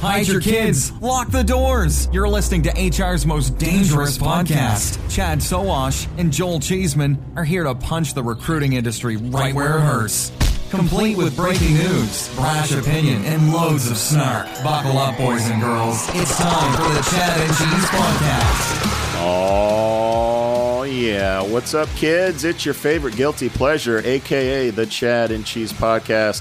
hide your kids, lock the doors. You're listening to HR's most dangerous podcast. Chad Sowash and Joel Cheeseman are here to punch the recruiting industry right where it hurts. Complete with breaking news, brash opinion, and loads of snark. Buckle up, boys and girls. It's time for the Chad and Cheese Podcast. Oh, yeah. What's up, kids? It's your favorite guilty pleasure, aka the Chad and Cheese Podcast.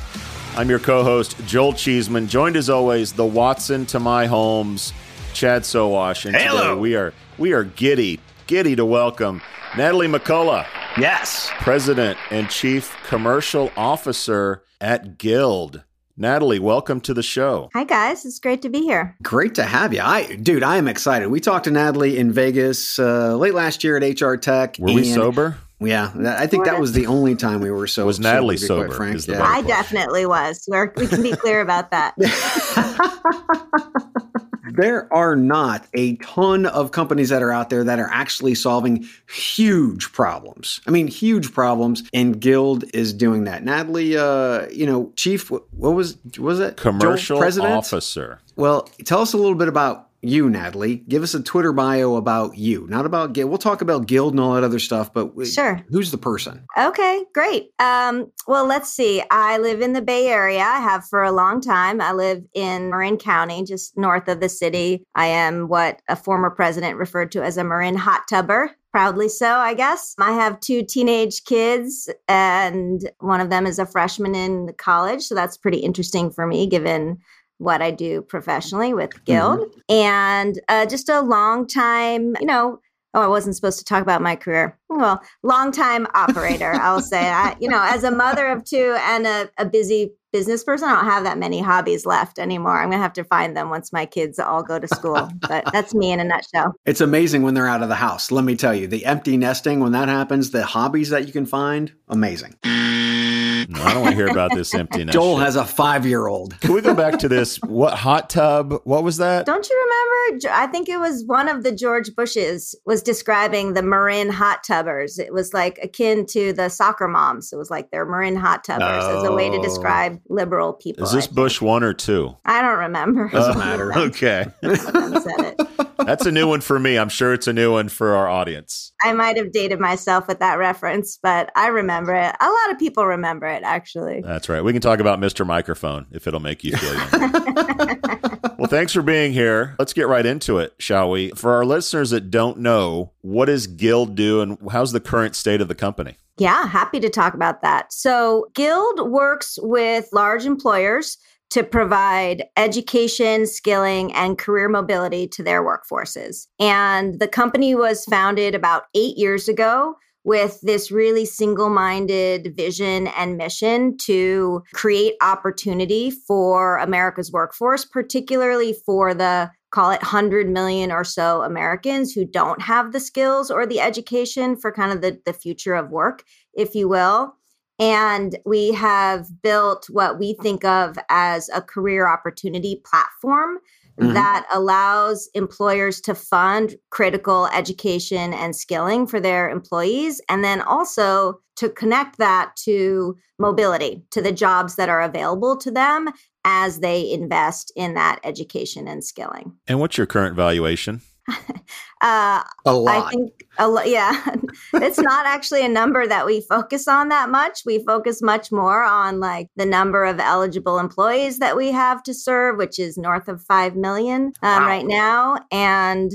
I'm your co host, Joel Cheeseman, joined as always, the Watson to my Holmes, Chad Sowash. And Hello. today we are, we are giddy, giddy to welcome Natalie McCullough, Yes. President and Chief Commercial Officer at Guild. Natalie, welcome to the show. Hi guys, it's great to be here. Great to have you. I dude, I am excited. We talked to Natalie in Vegas uh, late last year at HR Tech. Were we sober? Yeah, that- I think that was the only time we were so. Was Natalie to be sober, Frank. is the yeah. I definitely was. We're, we can be clear about that. there are not a ton of companies that are out there that are actually solving huge problems. I mean, huge problems, and Guild is doing that. Natalie, uh, you know, Chief, what what was what was it? Joel, Commercial President? Officer. Well, tell us a little bit about you, Natalie. Give us a Twitter bio about you, not about Guild. We'll talk about Guild and all that other stuff, but Sure. who's the person? Okay, great. Um, well, let's see. I live in the Bay Area. I have for a long time. I live in Marin County, just north of the city. I am what a former president referred to as a Marin hot tubber. Proudly so, I guess. I have two teenage kids, and one of them is a freshman in college. So that's pretty interesting for me, given what I do professionally with Guild. And uh, just a long time, you know, Oh, I wasn't supposed to talk about my career. Well, long time operator, I'll say. I, you know, as a mother of two and a, a busy business person, I don't have that many hobbies left anymore. I'm going to have to find them once my kids all go to school. but that's me in a nutshell. It's amazing when they're out of the house. Let me tell you, the empty nesting, when that happens, the hobbies that you can find, amazing. No, I don't want to hear about this emptiness. Joel has a five year old. Can we go back to this? What hot tub? What was that? Don't you remember? I think it was one of the George Bushes was describing the Marin hot tubbers. It was like akin to the soccer moms. It was like they're Marin hot tubbers as a way to Oh. describe liberal people. Is this Bush one or two? I don't remember. Doesn't matter. Okay. Them said it. That's a new one for me. I'm sure it's a new one for our audience. I might have dated myself with that reference, but I remember it. A lot of people remember it, actually. That's right. We can talk about Mr. Microphone if it'll make you feel young. well, thanks for being here. Let's get right into it, shall we? For our listeners that don't know, what does Guild do and how's the current state of the company? Yeah, happy to talk about that. So, Guild works with large employers to provide education, skilling, and career mobility to their workforces. And the company was founded about eight years ago with this really single minded vision and mission to create opportunity for America's workforce, particularly for the call it 100 million or so Americans who don't have the skills or the education for kind of the, the future of work, if you will. And we have built what we think of as a career opportunity platform Mhm. that allows employers to fund critical education and skilling for their employees, and then also to connect that to mobility, to the jobs that are available to them as they invest in that education and skilling. And what's your current valuation? Uh, A lot. I think a lo- yeah, it's not actually a number that we focus on that much. We focus much more on like the number of eligible employees that we have to serve, which is north of 5 million um, Wow. right now. And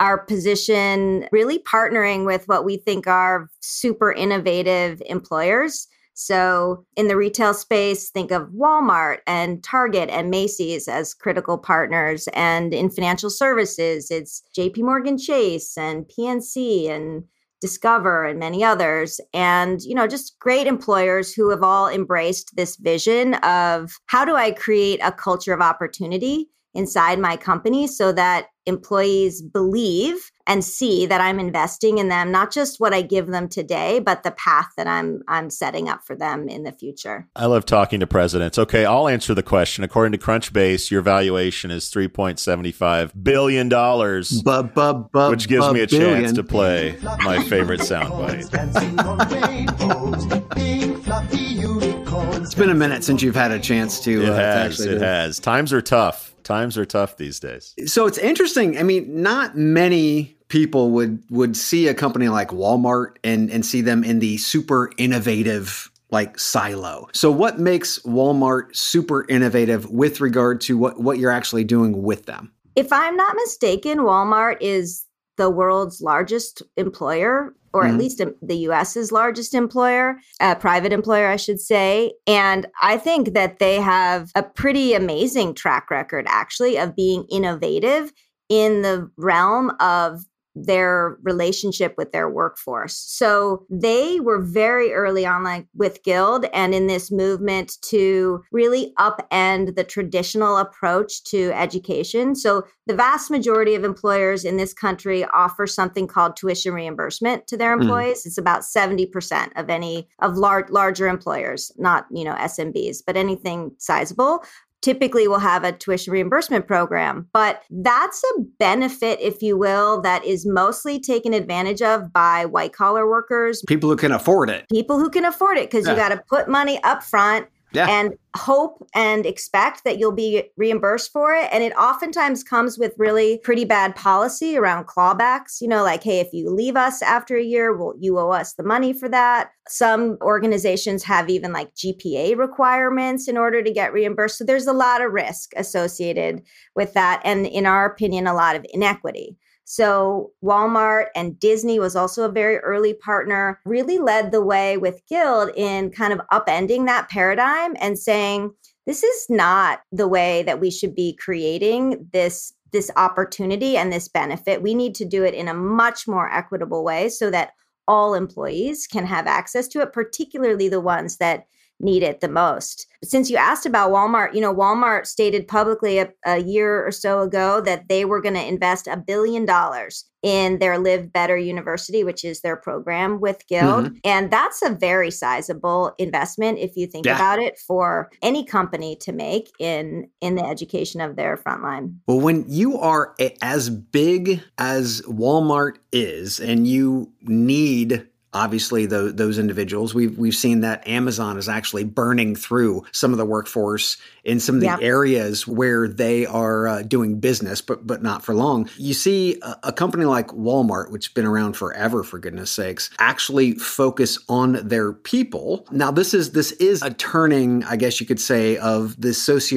our position really partnering with what we think are super innovative employers. So, in the retail space, think of Walmart and Target and Macy's as critical partners. And in financial services, it's JP Morgan Chase and PNC and Discover and many others. And, you know, just great employers who have all embraced this vision of how do I create a culture of opportunity inside my company so that employees believe and see that I'm investing in them, not just what I give them today, but the path that I'm I'm setting up for them in the future. I love talking to presidents. Okay, I'll answer the question. According to Crunchbase, your valuation is $3.75 billion, Bu- bu- bu- which gives me a billion. chance to play my favorite soundbite. Dancing on rainbows, pink fluffy unicorns, been a minute since you've had a chance to. It uh, has. actually It do has. Times are tough. Times are tough these days. So it's interesting. I mean, not many people would would see a company like Walmart and and see them in the super innovative like silo. So what makes Walmart super innovative with regard to what what you're actually doing with them? If I'm not mistaken, Walmart is the world's largest employer, or Mhm. at least the US's largest employer, a private employer, I should say. And I think that they have a pretty amazing track record, actually, of being innovative in the realm of their relationship with their workforce. So they were very early on like with Guild and in this movement to really upend the traditional approach to education. So the vast majority of employers in this country offer something called tuition reimbursement to their Mm. employees. It's about 70% of any of large larger employers, not, you know, SMBs, but anything sizable typically will have a tuition reimbursement program. But that's a benefit, if you will, that is mostly taken advantage of by white collar workers, People who can afford it. people who can afford it, because Yeah. you got to put money up front Yeah. and hope and expect that you'll be reimbursed for it. And it oftentimes comes with really pretty bad policy around clawbacks. You know, like, hey, if you leave us after a year, well, you owe us the money for that. Some organizations have even like GPA requirements in order to get reimbursed. So there's a lot of risk associated with that. And in our opinion, a lot of inequity. So Walmart and Disney was also a very early partner, really led the way with Guild in kind of upending that paradigm and saying, this is not the way that we should be creating this this opportunity and this benefit. We need to do it in a much more equitable way so that all employees can have access to it, particularly the ones that need it the most. Since you asked about Walmart, you know, Walmart stated publicly a, a year or so ago that they were going to invest a billion dollars in their Live Better University, which is their program with Guild. Mm-hmm. And that's a very sizable investment if you think Yeah. about it for any company to make in in the education of their frontline. Well, when you are a, as big as Walmart is, and you need obviously tho- those individuals, we've we've seen that Amazon is actually burning through some of the workforce in some of the Yeah. areas where they are uh, doing business, but but not for long. You see a, a company like Walmart, which has been around forever, for goodness sakes, actually focus on their people. Now, this is this is a turning, I guess you could say, of the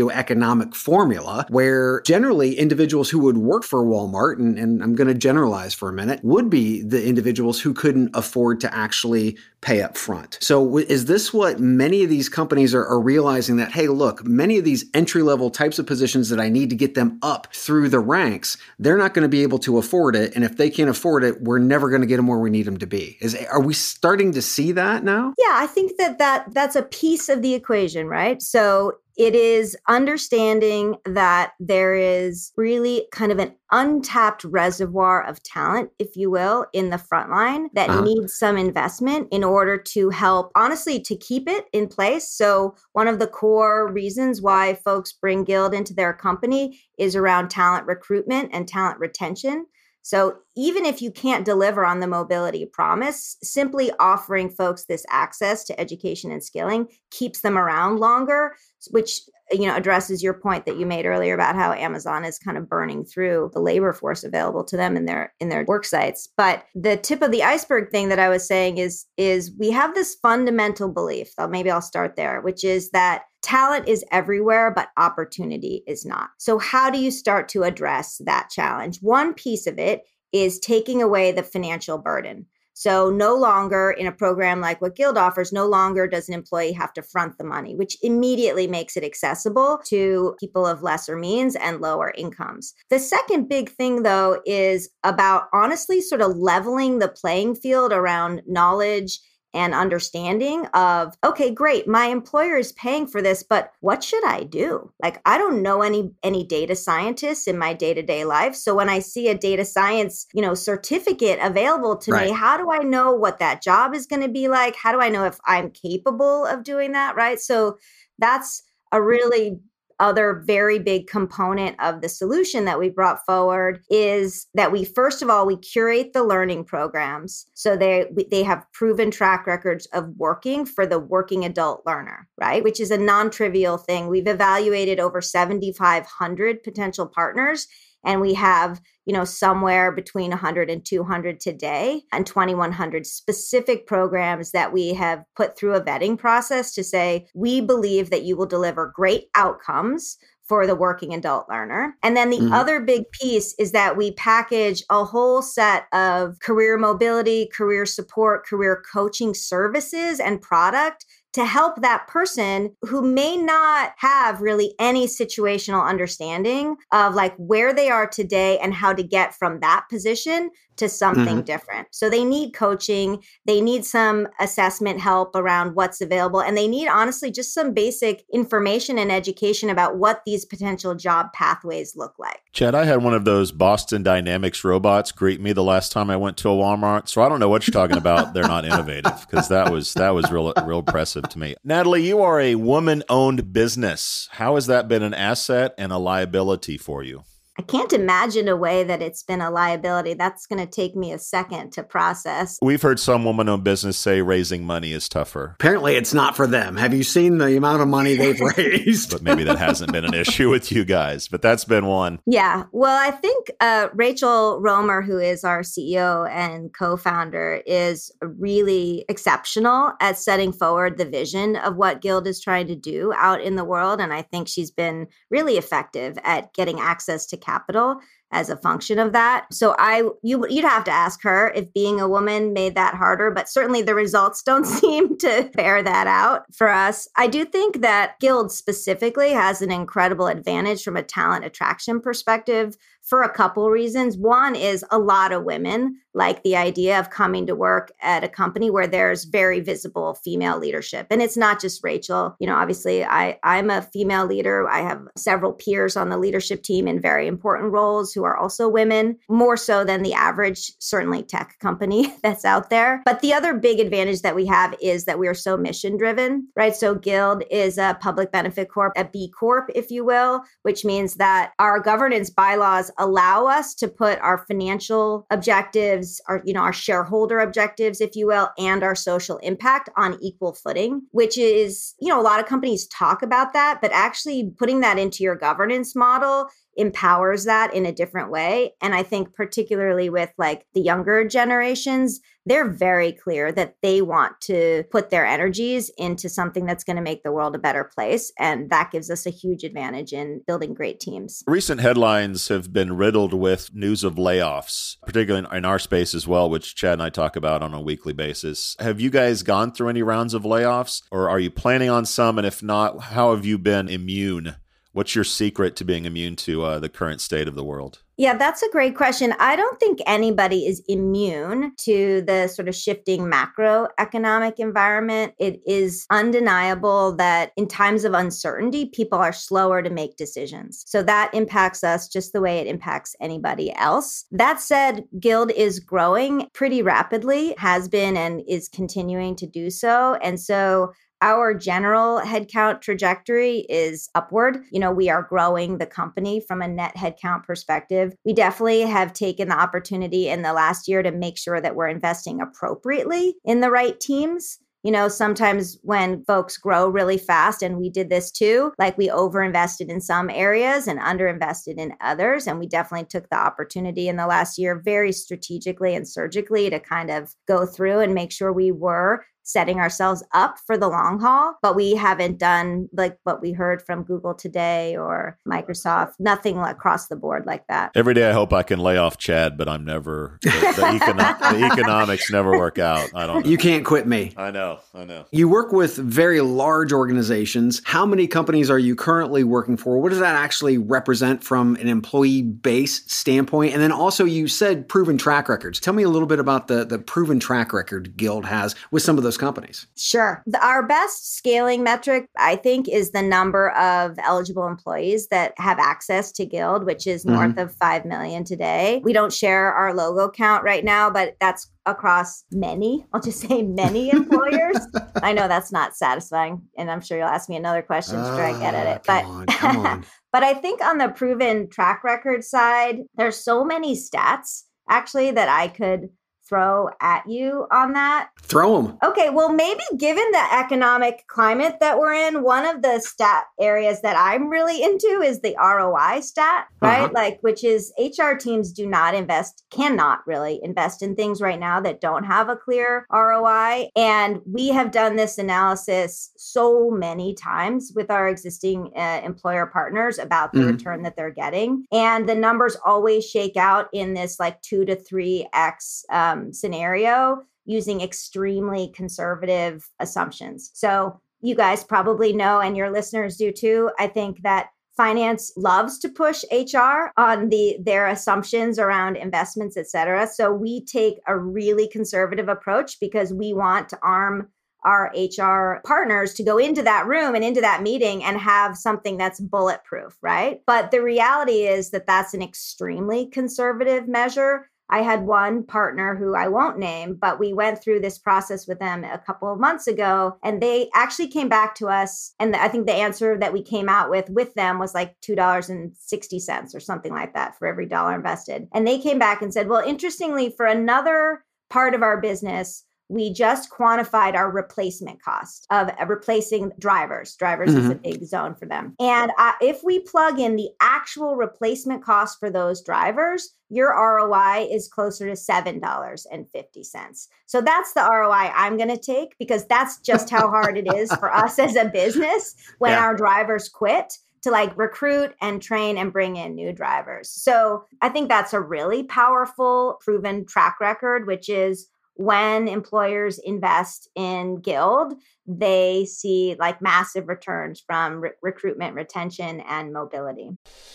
socioeconomic formula, where generally individuals who would work for Walmart, and, and I'm going to generalize for a minute, would be the individuals who couldn't afford to actually pay up front. So, is this what many of these companies are, are realizing that, hey, look, many of these entry level types of positions that I need to get them up through the ranks, they're not going to be able to afford it. And if they can't afford it, we're never going to get them where we need them to be. Is Are we starting to see that now? Yeah, I think that, that that's a piece of the equation, right? So it is understanding that there is really kind of an untapped reservoir of talent, if you will, in the front line that Uh-huh. needs some investment in order to help, honestly, to keep it in place. So, one of the core reasons why folks bring Guild into their company is around talent recruitment and talent retention. So even if you can't deliver on the mobility promise, simply offering folks this access to education and skilling keeps them around longer, which you know addresses your point that you made earlier about how Amazon is kind of burning through the labor force available to them in their in their work sites. But the tip of the iceberg thing that I was saying is is we have this fundamental belief, maybe I'll start there, which is that talent is everywhere, but opportunity is not. So, how do you start to address that challenge? One piece of it is taking away the financial burden. So, no longer in a program like what Guild offers, no longer does an employee have to front the money, which immediately makes it accessible to people of lesser means and lower incomes. The second big thing, though, is about honestly sort of leveling the playing field around knowledge and understanding of okay great my employer is paying for this but what should i do? Like i don't know any any data scientists in my day-to-day life so when i see a data science you know certificate available to Right. me how do i know what that job is going to be like? How do i know if i'm capable of doing that right? So that's a really other very big component of the solution that we brought forward is that we first of all we curate the learning programs so they they have proven track records of working for the working adult learner, right? Which is a non-trivial thing. We've evaluated over 7500 potential partners and we have you know somewhere between 100 and 200 today and 2100 specific programs that we have put through a vetting process to say we believe that you will deliver great outcomes for the working adult learner. And then the mm-hmm. other big piece is that we package a whole set of career mobility, career support, career coaching services and product to help that person who may not have really any situational understanding of like where they are today and how to get from that position to something mm-hmm. different. So they need coaching, they need some assessment help around what's available, and they need honestly just some basic information and education about what these potential job pathways look like. Chad, I had one of those Boston Dynamics robots greet me the last time I went to a Walmart, so I don't know what you're talking about. They're not innovative because that was that was real real impressive to me. Natalie, you are a woman-owned business. How has that been an asset and a liability for you? I can't imagine a way that it's been a liability. That's going to take me a second to process. We've heard some woman owned business say raising money is tougher. Apparently, it's not for them. Have you seen the amount of money they've raised? but maybe that hasn't been an issue with you guys, but that's been one. Yeah. Well, I think uh, Rachel Romer, who is our CEO and co founder, is really exceptional at setting forward the vision of what Guild is trying to do out in the world. And I think she's been really effective at getting access to capital as a function of that. So I you you'd have to ask her if being a woman made that harder, but certainly the results don't seem to bear that out for us. I do think that Guild specifically has an incredible advantage from a talent attraction perspective for a couple reasons. One is a lot of women like the idea of coming to work at a company where there's very visible female leadership. And it's not just Rachel. You know, obviously I I'm a female leader. I have several peers on the leadership team in very important roles who are also women, more so than the average certainly tech company that's out there. But the other big advantage that we have is that we are so mission driven, right? So Guild is a public benefit corp, a B corp if you will, which means that our governance bylaws allow us to put our financial objectives, our you know, our shareholder objectives if you will, and our social impact on equal footing, which is, you know, a lot of companies talk about that, but actually putting that into your governance model empowers that in a different way. And I think, particularly with like the younger generations, they're very clear that they want to put their energies into something that's going to make the world a better place. And that gives us a huge advantage in building great teams. Recent headlines have been riddled with news of layoffs, particularly in our space as well, which Chad and I talk about on a weekly basis. Have you guys gone through any rounds of layoffs or are you planning on some? And if not, how have you been immune What's your secret to being immune to uh, the current state of the world? Yeah, that's a great question. I don't think anybody is immune to the sort of shifting macroeconomic environment. It is undeniable that in times of uncertainty, people are slower to make decisions. So that impacts us just the way it impacts anybody else. That said, Guild is growing pretty rapidly, has been and is continuing to do so. And so our general headcount trajectory is upward. You know, we are growing the company from a net headcount perspective. We definitely have taken the opportunity in the last year to make sure that we're investing appropriately in the right teams. You know, sometimes when folks grow really fast, and we did this too, like we overinvested in some areas and underinvested in others. And we definitely took the opportunity in the last year very strategically and surgically to kind of go through and make sure we were setting ourselves up for the long haul, but we haven't done like what we heard from Google today or Microsoft, nothing across the board like that. Every day I hope I can lay off Chad, but I'm never, the, the, econo- the economics never work out. I don't know. You can't quit me. I know. I know. You work with very large organizations. How many companies are you currently working for? What does that actually represent from an employee base standpoint? And then also, you said proven track records. Tell me a little bit about the, the proven track record Guild has with some of those companies? Sure. Our best scaling metric, I think, is the number of eligible employees that have access to Guild, which is mm-hmm. north of 5 million today. We don't share our logo count right now, but that's across many, I'll just say many employers. I know that's not satisfying. And I'm sure you'll ask me another question after I get at it. Ah, but, on, on. but I think on the proven track record side, there's so many stats actually that I could throw at you on that? Throw them. Okay, well, maybe given the economic climate that we're in, one of the stat areas that I'm really into is the ROI stat, right? Uh-huh. Like, which is HR teams do not invest, cannot really invest in things right now that don't have a clear ROI. And we have done this analysis so many times with our existing uh, employer partners about the mm-hmm. return that they're getting. And the numbers always shake out in this like two to three X. Um, um, scenario using extremely conservative assumptions. So you guys probably know, and your listeners do too. I think that finance loves to push HR on the their assumptions around investments, et cetera. So we take a really conservative approach because we want to arm our HR partners to go into that room and into that meeting and have something that's bulletproof, right? But the reality is that that's an extremely conservative measure I had one partner who I won't name, but we went through this process with them a couple of months ago and they actually came back to us and I think the answer that we came out with with them was like $2.60 or something like that for every dollar invested. And they came back and said, "Well, interestingly for another part of our business, we just quantified our replacement cost of replacing drivers. Drivers mm-hmm. is a mm-hmm. big zone for them. And uh, if we plug in the actual replacement cost for those drivers, your ROI is closer to $7.50. So that's the ROI I'm going to take because that's just how hard it is for us as a business when yeah. our drivers quit to like recruit and train and bring in new drivers. So I think that's a really powerful proven track record, which is when employers invest in Guild, they see like massive returns from re- recruitment, retention, and mobility.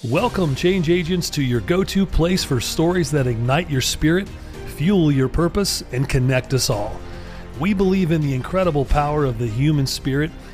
Welcome, change agents, to your go to place for stories that ignite your spirit, fuel your purpose, and connect us all. We believe in the incredible power of the human spirit,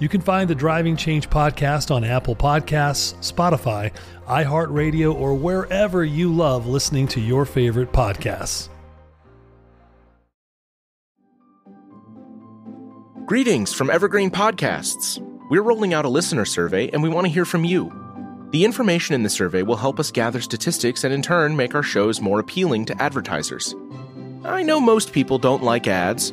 You can find the Driving Change podcast on Apple Podcasts, Spotify, iHeartRadio, or wherever you love listening to your favorite podcasts. Greetings from Evergreen Podcasts. We're rolling out a listener survey and we want to hear from you. The information in the survey will help us gather statistics and in turn make our shows more appealing to advertisers. I know most people don't like ads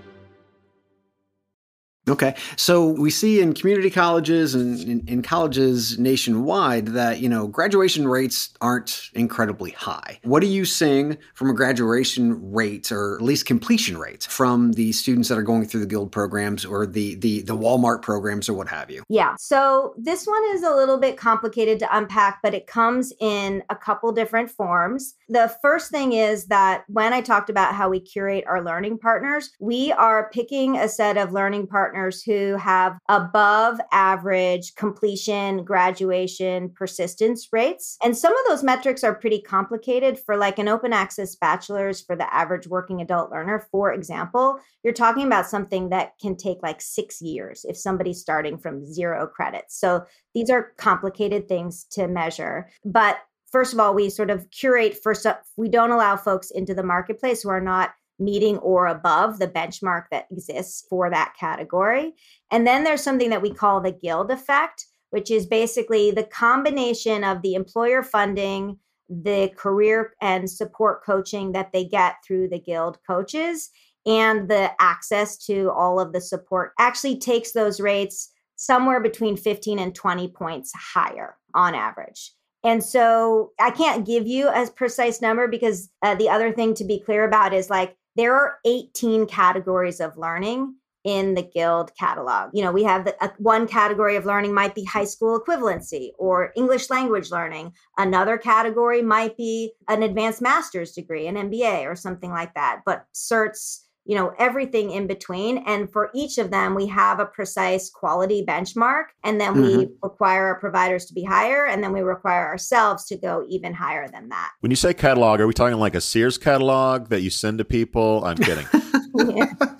Okay. So we see in community colleges and in, in, colleges nationwide that, you know, graduation rates aren't incredibly high. What are you seeing from a graduation rate or at least completion rates from the students that are going through the guild programs or the the the Walmart programs or what have you? Yeah. So this one is a little bit complicated to unpack, but it comes in a couple different forms. The first thing is that when I talked about how we curate our learning partners, we are picking a set of learning partners partners who have above average completion, graduation, persistence rates. And some of those metrics are pretty complicated for like an open access bachelor's for the average working adult learner. For example, you're talking about something that can take like six years if somebody's starting from zero credits. So these are complicated things to measure. But first of all, we sort of curate first up, we don't allow folks into the marketplace who are not meeting or above the benchmark that exists for that category. And then there's something that we call the guild effect, which is basically the combination of the employer funding, the career and support coaching that they get through the guild coaches, and the access to all of the support actually takes those rates somewhere between 15 and 20 points higher on average. And so I can't give you a precise number because uh, the other thing to be clear about is like there are 18 categories of learning in the guild catalog. You know, we have the uh, one category of learning might be high school equivalency or English language learning. Another category might be an advanced master's degree, an MBA or something like that. But certs you know everything in between and for each of them we have a precise quality benchmark and then mm-hmm. we require our providers to be higher and then we require ourselves to go even higher than that. When you say catalog are we talking like a sears catalog that you send to people? I'm kidding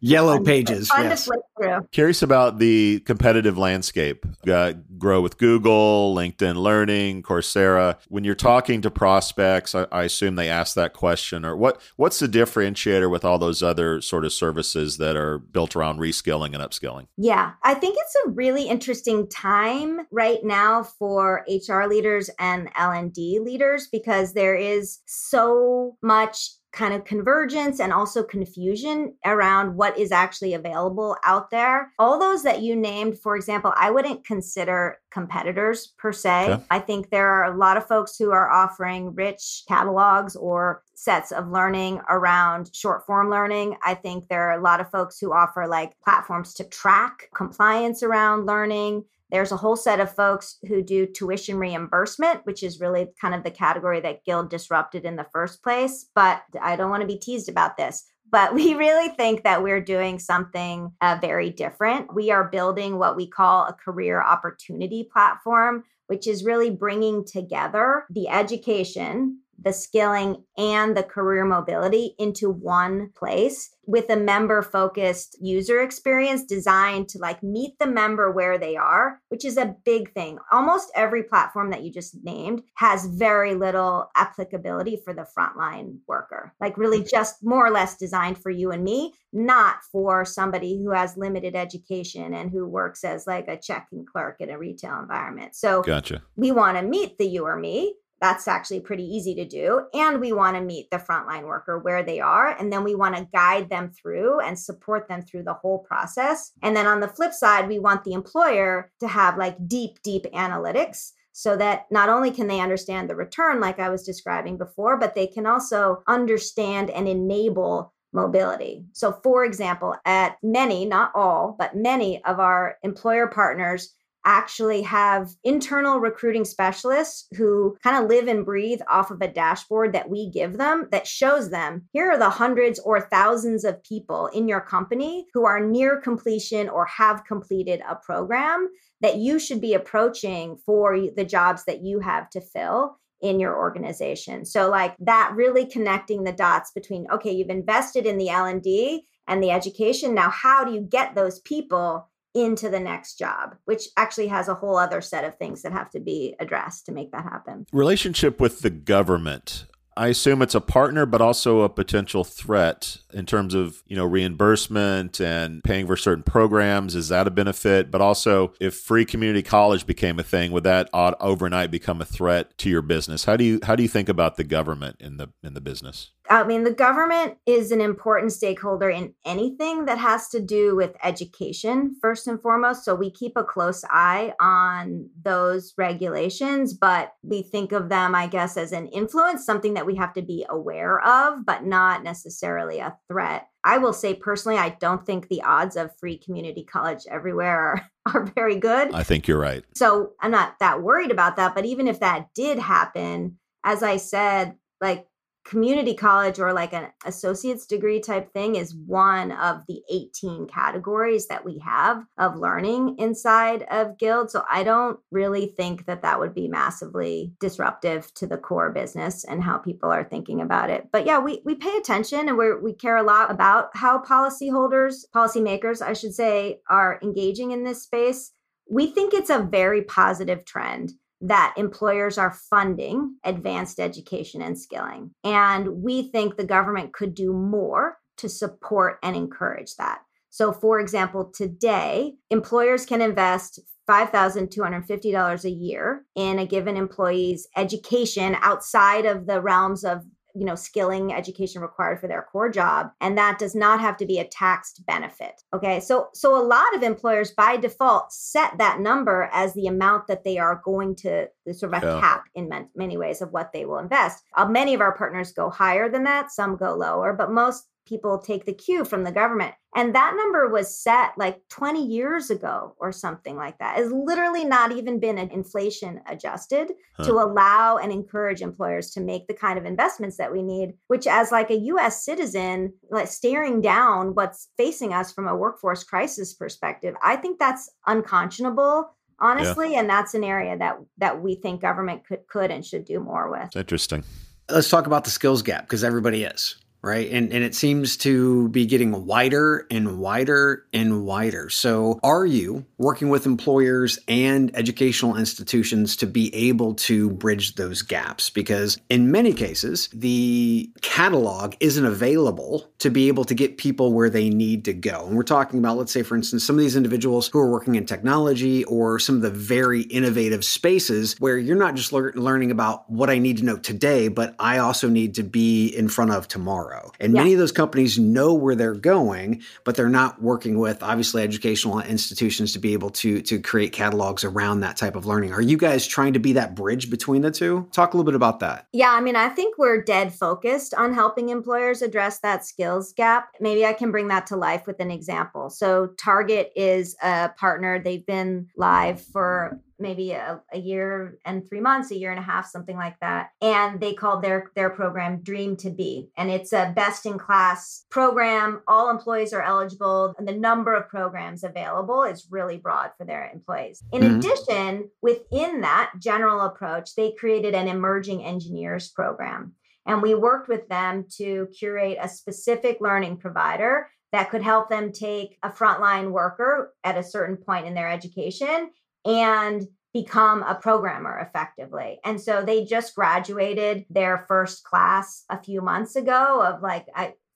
Yellow pages. Fun yes. to flip through. Curious about the competitive landscape. Uh, grow with Google, LinkedIn Learning, Coursera. When you're talking to prospects, I, I assume they ask that question. Or what? What's the differentiator with all those other sort of services that are built around reskilling and upskilling? Yeah, I think it's a really interesting time right now for HR leaders and L&D leaders because there is so much kind of convergence and also confusion around what is actually available out there. All those that you named, for example, I wouldn't consider competitors per se. Okay. I think there are a lot of folks who are offering rich catalogs or sets of learning around short form learning. I think there are a lot of folks who offer like platforms to track compliance around learning. There's a whole set of folks who do tuition reimbursement, which is really kind of the category that Guild disrupted in the first place. But I don't want to be teased about this. But we really think that we're doing something uh, very different. We are building what we call a career opportunity platform, which is really bringing together the education the skilling and the career mobility into one place with a member focused user experience designed to like meet the member where they are which is a big thing. Almost every platform that you just named has very little applicability for the frontline worker like really mm-hmm. just more or less designed for you and me not for somebody who has limited education and who works as like a checking clerk in a retail environment. So gotcha. we want to meet the you or me that's actually pretty easy to do. And we want to meet the frontline worker where they are. And then we want to guide them through and support them through the whole process. And then on the flip side, we want the employer to have like deep, deep analytics so that not only can they understand the return, like I was describing before, but they can also understand and enable mobility. So, for example, at many, not all, but many of our employer partners, actually have internal recruiting specialists who kind of live and breathe off of a dashboard that we give them that shows them here are the hundreds or thousands of people in your company who are near completion or have completed a program that you should be approaching for the jobs that you have to fill in your organization. So like that really connecting the dots between okay, you've invested in the L&D and the education. Now how do you get those people into the next job, which actually has a whole other set of things that have to be addressed to make that happen. Relationship with the government. I assume it's a partner, but also a potential threat in terms of you know reimbursement and paying for certain programs. Is that a benefit? But also, if free community college became a thing, would that overnight become a threat to your business? How do you how do you think about the government in the in the business? I mean, the government is an important stakeholder in anything that has to do with education, first and foremost. So we keep a close eye on those regulations, but we think of them, I guess, as an influence, something that we have to be aware of, but not necessarily a threat. I will say personally, I don't think the odds of free community college everywhere are, are very good. I think you're right. So I'm not that worried about that. But even if that did happen, as I said, like community college or like an associate's degree type thing is one of the 18 categories that we have of learning inside of guild. So i don't really think that that would be massively disruptive to the core business and how people are thinking about it. But yeah we, we pay attention and we we care a lot about how policyholders policymakers i should say are engaging in this space. We think it's a very positive trend that employers are funding advanced education and skilling. And we think the government could do more to support and encourage that. So, for example, today, employers can invest $5,250 a year in a given employee's education outside of the realms of you know skilling education required for their core job and that does not have to be a taxed benefit okay so so a lot of employers by default set that number as the amount that they are going to sort of a yeah. cap in many ways of what they will invest uh, many of our partners go higher than that some go lower but most people take the cue from the government. And that number was set like 20 years ago or something like that. It's literally not even been an inflation adjusted huh. to allow and encourage employers to make the kind of investments that we need, which as like a US citizen, like staring down what's facing us from a workforce crisis perspective, I think that's unconscionable honestly yeah. and that's an area that that we think government could could and should do more with. Interesting. Let's talk about the skills gap because everybody is right? And and it seems to be getting wider and wider and wider. So, are you working with employers and educational institutions to be able to bridge those gaps? Because in many cases, the catalog isn't available to be able to get people where they need to go. And we're talking about, let's say, for instance, some of these individuals who are working in technology or some of the very innovative spaces where you're not just le- learning about what I need to know today, but I also need to be in front of tomorrow tomorrow. And yeah. many of those companies know where they're going, but they're not working with obviously educational institutions to be able to to create catalogs around that type of learning. Are you guys trying to be that bridge between the two? Talk a little bit about that. Yeah, I mean, I think we're dead focused on helping employers address that skills gap. Maybe I can bring that to life with an example. So Target is a partner. They've been live for maybe a, a, year and three months a year and a half something like that and they called their their program dream to be and it's a best in class program all employees are eligible and the number of programs available is really broad for their employees in mm-hmm. addition within that general approach they created an emerging engineers program and we worked with them to curate a specific learning provider that could help them take a frontline worker at a certain point in their education and become a programmer effectively. And so they just graduated their first class a few months ago of like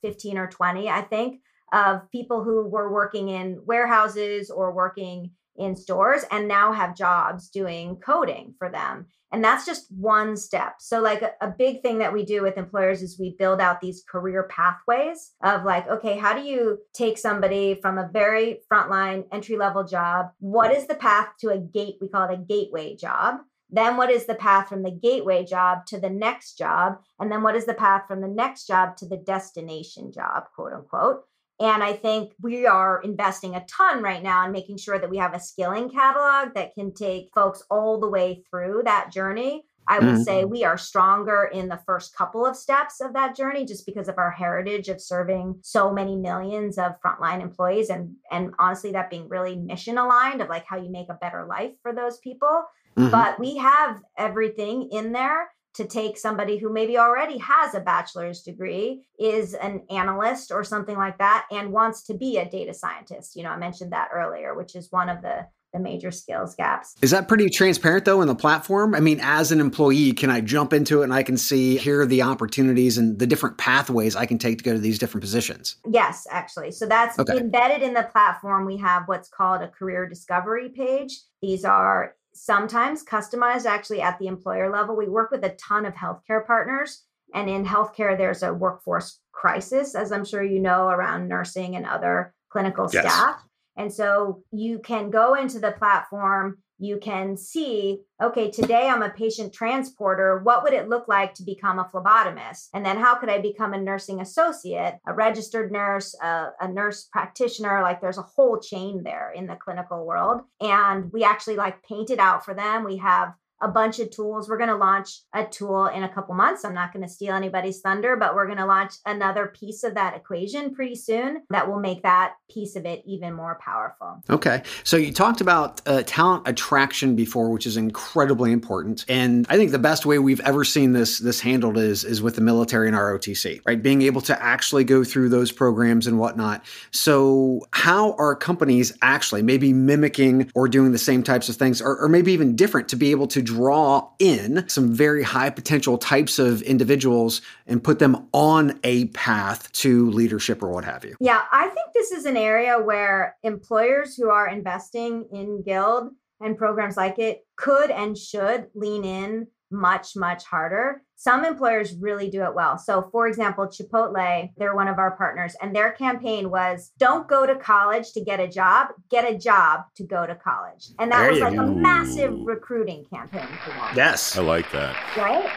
15 or 20, I think, of people who were working in warehouses or working in stores and now have jobs doing coding for them. And that's just one step. So, like a, a, big thing that we do with employers is we build out these career pathways of like, okay, how do you take somebody from a very frontline entry level job? What is the path to a gate? We call it a gateway job. Then, what is the path from the gateway job to the next job? And then, what is the path from the next job to the destination job, quote unquote? And I think we are investing a ton right now in making sure that we have a skilling catalog that can take folks all the way through that journey. I would mm-hmm. say we are stronger in the first couple of steps of that journey just because of our heritage of serving so many millions of frontline employees and and honestly that being really mission aligned of like how you make a better life for those people. Mm-hmm. But we have everything in there to take somebody who maybe already has a bachelor's degree, is an analyst or something like that, and wants to be a data scientist. You know, I mentioned that earlier, which is one of the the major skills gaps. Is that pretty transparent though in the platform? I mean, as an employee, can I jump into it and I can see here are the opportunities and the different pathways I can take to go to these different positions? Yes, actually. So that's okay. embedded in the platform. We have what's called a career discovery page. These are sometimes customized actually at the employer level. We work with a ton of healthcare partners. And in healthcare, there's a workforce crisis, as I'm sure you know, around nursing and other clinical yes. staff. And so you can go into the platform you can see, okay, today I'm a patient transporter. What would it look like to become a phlebotomist? And then how could I become a nursing associate, a registered nurse, a, a, nurse practitioner? Like there's a whole chain there in the clinical world. And we actually like paint it out for them. We have a bunch of tools. We're going to launch a tool in a couple months. I'm not going to steal anybody's thunder, but we're going to launch another piece of that equation pretty soon that will make that piece of it even more powerful. Okay. So you talked about uh, talent attraction before, which is incredibly important. And I think the best way we've ever seen this this handled is is with the military and ROTC, right? Being able to actually go through those programs and whatnot. So how are companies actually maybe mimicking or doing the same types of things or, or maybe even different to be able to draw in some very high potential types of individuals and put them on a path to leadership or what have you. Yeah, I think this is an area where employers who are investing in Guild and programs like it could and should lean in much, much harder. Some employers really do it well. So, for example, Chipotle, they're one of our partners, and their campaign was don't go to college to get a job, get a job to go to college. And that There was like go. a massive recruiting campaign for them. Yes. I like that. Right?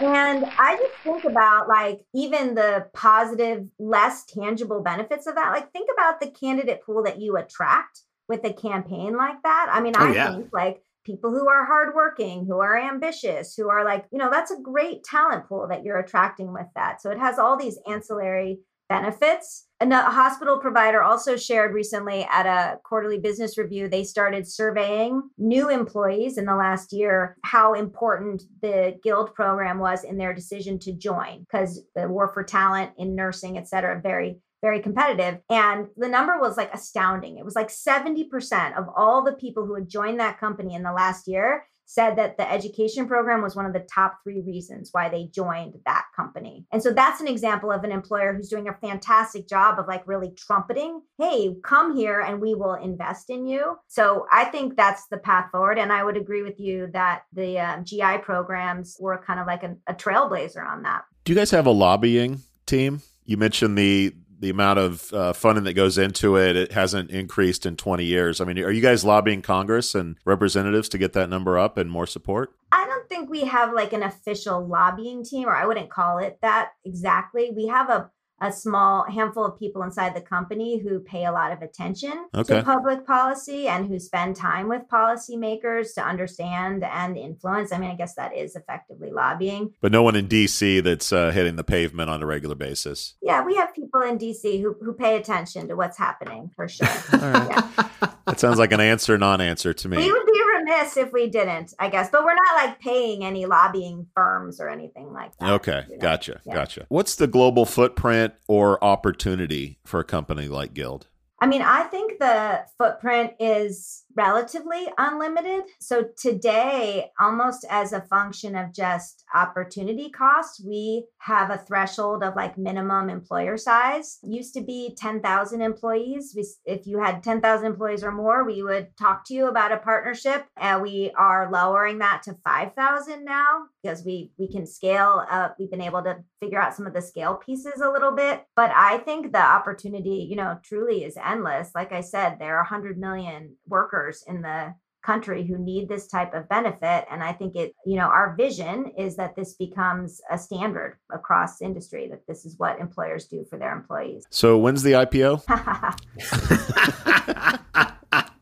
And I just think about like even the positive, less tangible benefits of that. Like, think about the candidate pool that you attract with a campaign like that. I mean, Oh, I yeah. think like people who are hardworking, who are ambitious, who are like, you know, that's a great talent pool that you're attracting with that. So it has all these ancillary benefits. And a hospital provider also shared recently at a quarterly business review, they started surveying new employees in the last year how important the guild program was in their decision to join because the war for talent in nursing, et cetera, very very competitive. And the number was like astounding. It was like 70% of all the people who had joined that company in the last year said that the education program was one of the top three reasons why they joined that company. And so that's an example of an employer who's doing a fantastic job of like really trumpeting, hey, come here and we will invest in you. So I think that's the path forward. And I would agree with you that the uh, GI programs were kind of like a trailblazer on that. Do you guys have a lobbying team? You mentioned the the amount of uh, funding that goes into it. It hasn't increased in 20 years. I mean, are you guys lobbying Congress and representatives to get that number up and more support? I don't think we have like an official lobbying team, or I wouldn't call it that exactly. We have a a small handful of people inside the company who pay a lot of attention Okay. to public policy and who spend time with policymakers to understand and influence. I mean, I guess that is effectively lobbying. But no one in D.C. that's uh, hitting the pavement on a regular basis. Yeah, we have people in DC who, who pay attention to what's happening for sure. All right. Yeah. That sounds like an answer, non-answer to We me. would be remiss if we didn't, I guess. But we're not like paying any lobbying firms or anything like that. Okay, you know? gotcha, Yeah. gotcha. What's the global footprint or opportunity for a company like Guild? I mean, I think the footprint is relatively unlimited. So today, almost as a function of just opportunity cost, we have a threshold of like minimum employer size. Used to be 10,000 employees. We, if you had 10,000 employees or more, we would talk to you about a partnership. And we are lowering that to 5,000 now because we we can scale up. We've been able to figure out some of the scale pieces a little bit. But I think the opportunity, you know, truly is endless. Like I said, there are 100 million workers in the country who need this type of benefit and i think it you know our vision is that this becomes a standard across industry that this is what employers do for their employees So when's the IPO?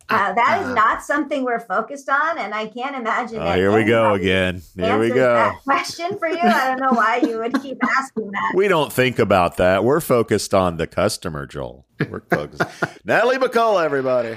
Uh, that is not something we're focused on, and I can't imagine. Oh, here we go again. Here we go. That question for you. I don't know why you would keep asking that. We don't think about that. We're focused on the customer, Joel. We're focused. Natalie McCullough, everybody.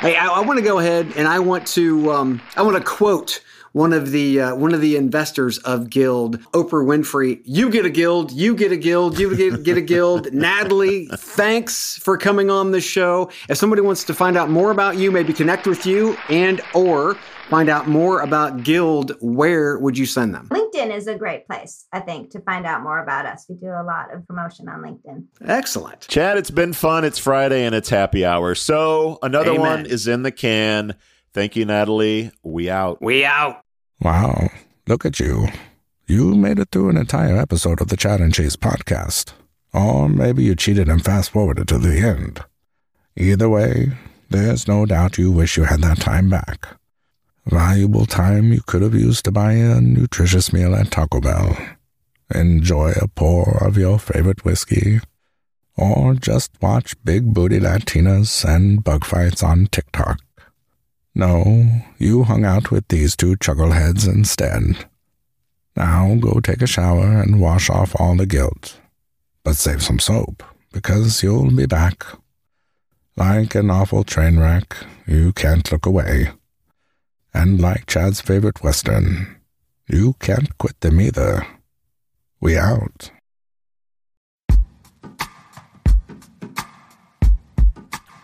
Hey, I, I want to go ahead and I want to um, I want to quote one of the uh, one of the investors of Guild, Oprah Winfrey. You get a Guild, you get a Guild, you get, get a Guild. Natalie, thanks for coming on the show. If somebody wants to find out more about you, maybe connect with you and or find out more about Guild, where would you send them? LinkedIn is a great place, I think, to find out more about us. We do a lot of promotion on LinkedIn. Excellent. Chad, it's been fun. It's Friday and it's happy hour. So another Amen. one is in the can. Thank you, Natalie. We out. We out. Wow, look at you. You made it through an entire episode of the Chad and Cheese podcast. Or maybe you cheated and fast forwarded to the end. Either way, there's no doubt you wish you had that time back. Valuable time you could have used to buy a nutritious meal at Taco Bell, enjoy a pour of your favorite whiskey, or just watch big booty Latinas and bug fights on TikTok. No, you hung out with these two chuckleheads instead. Now go take a shower and wash off all the guilt. But save some soap, because you'll be back. Like an awful train wreck, you can't look away. And like Chad's favorite Western, you can't quit them either. We out.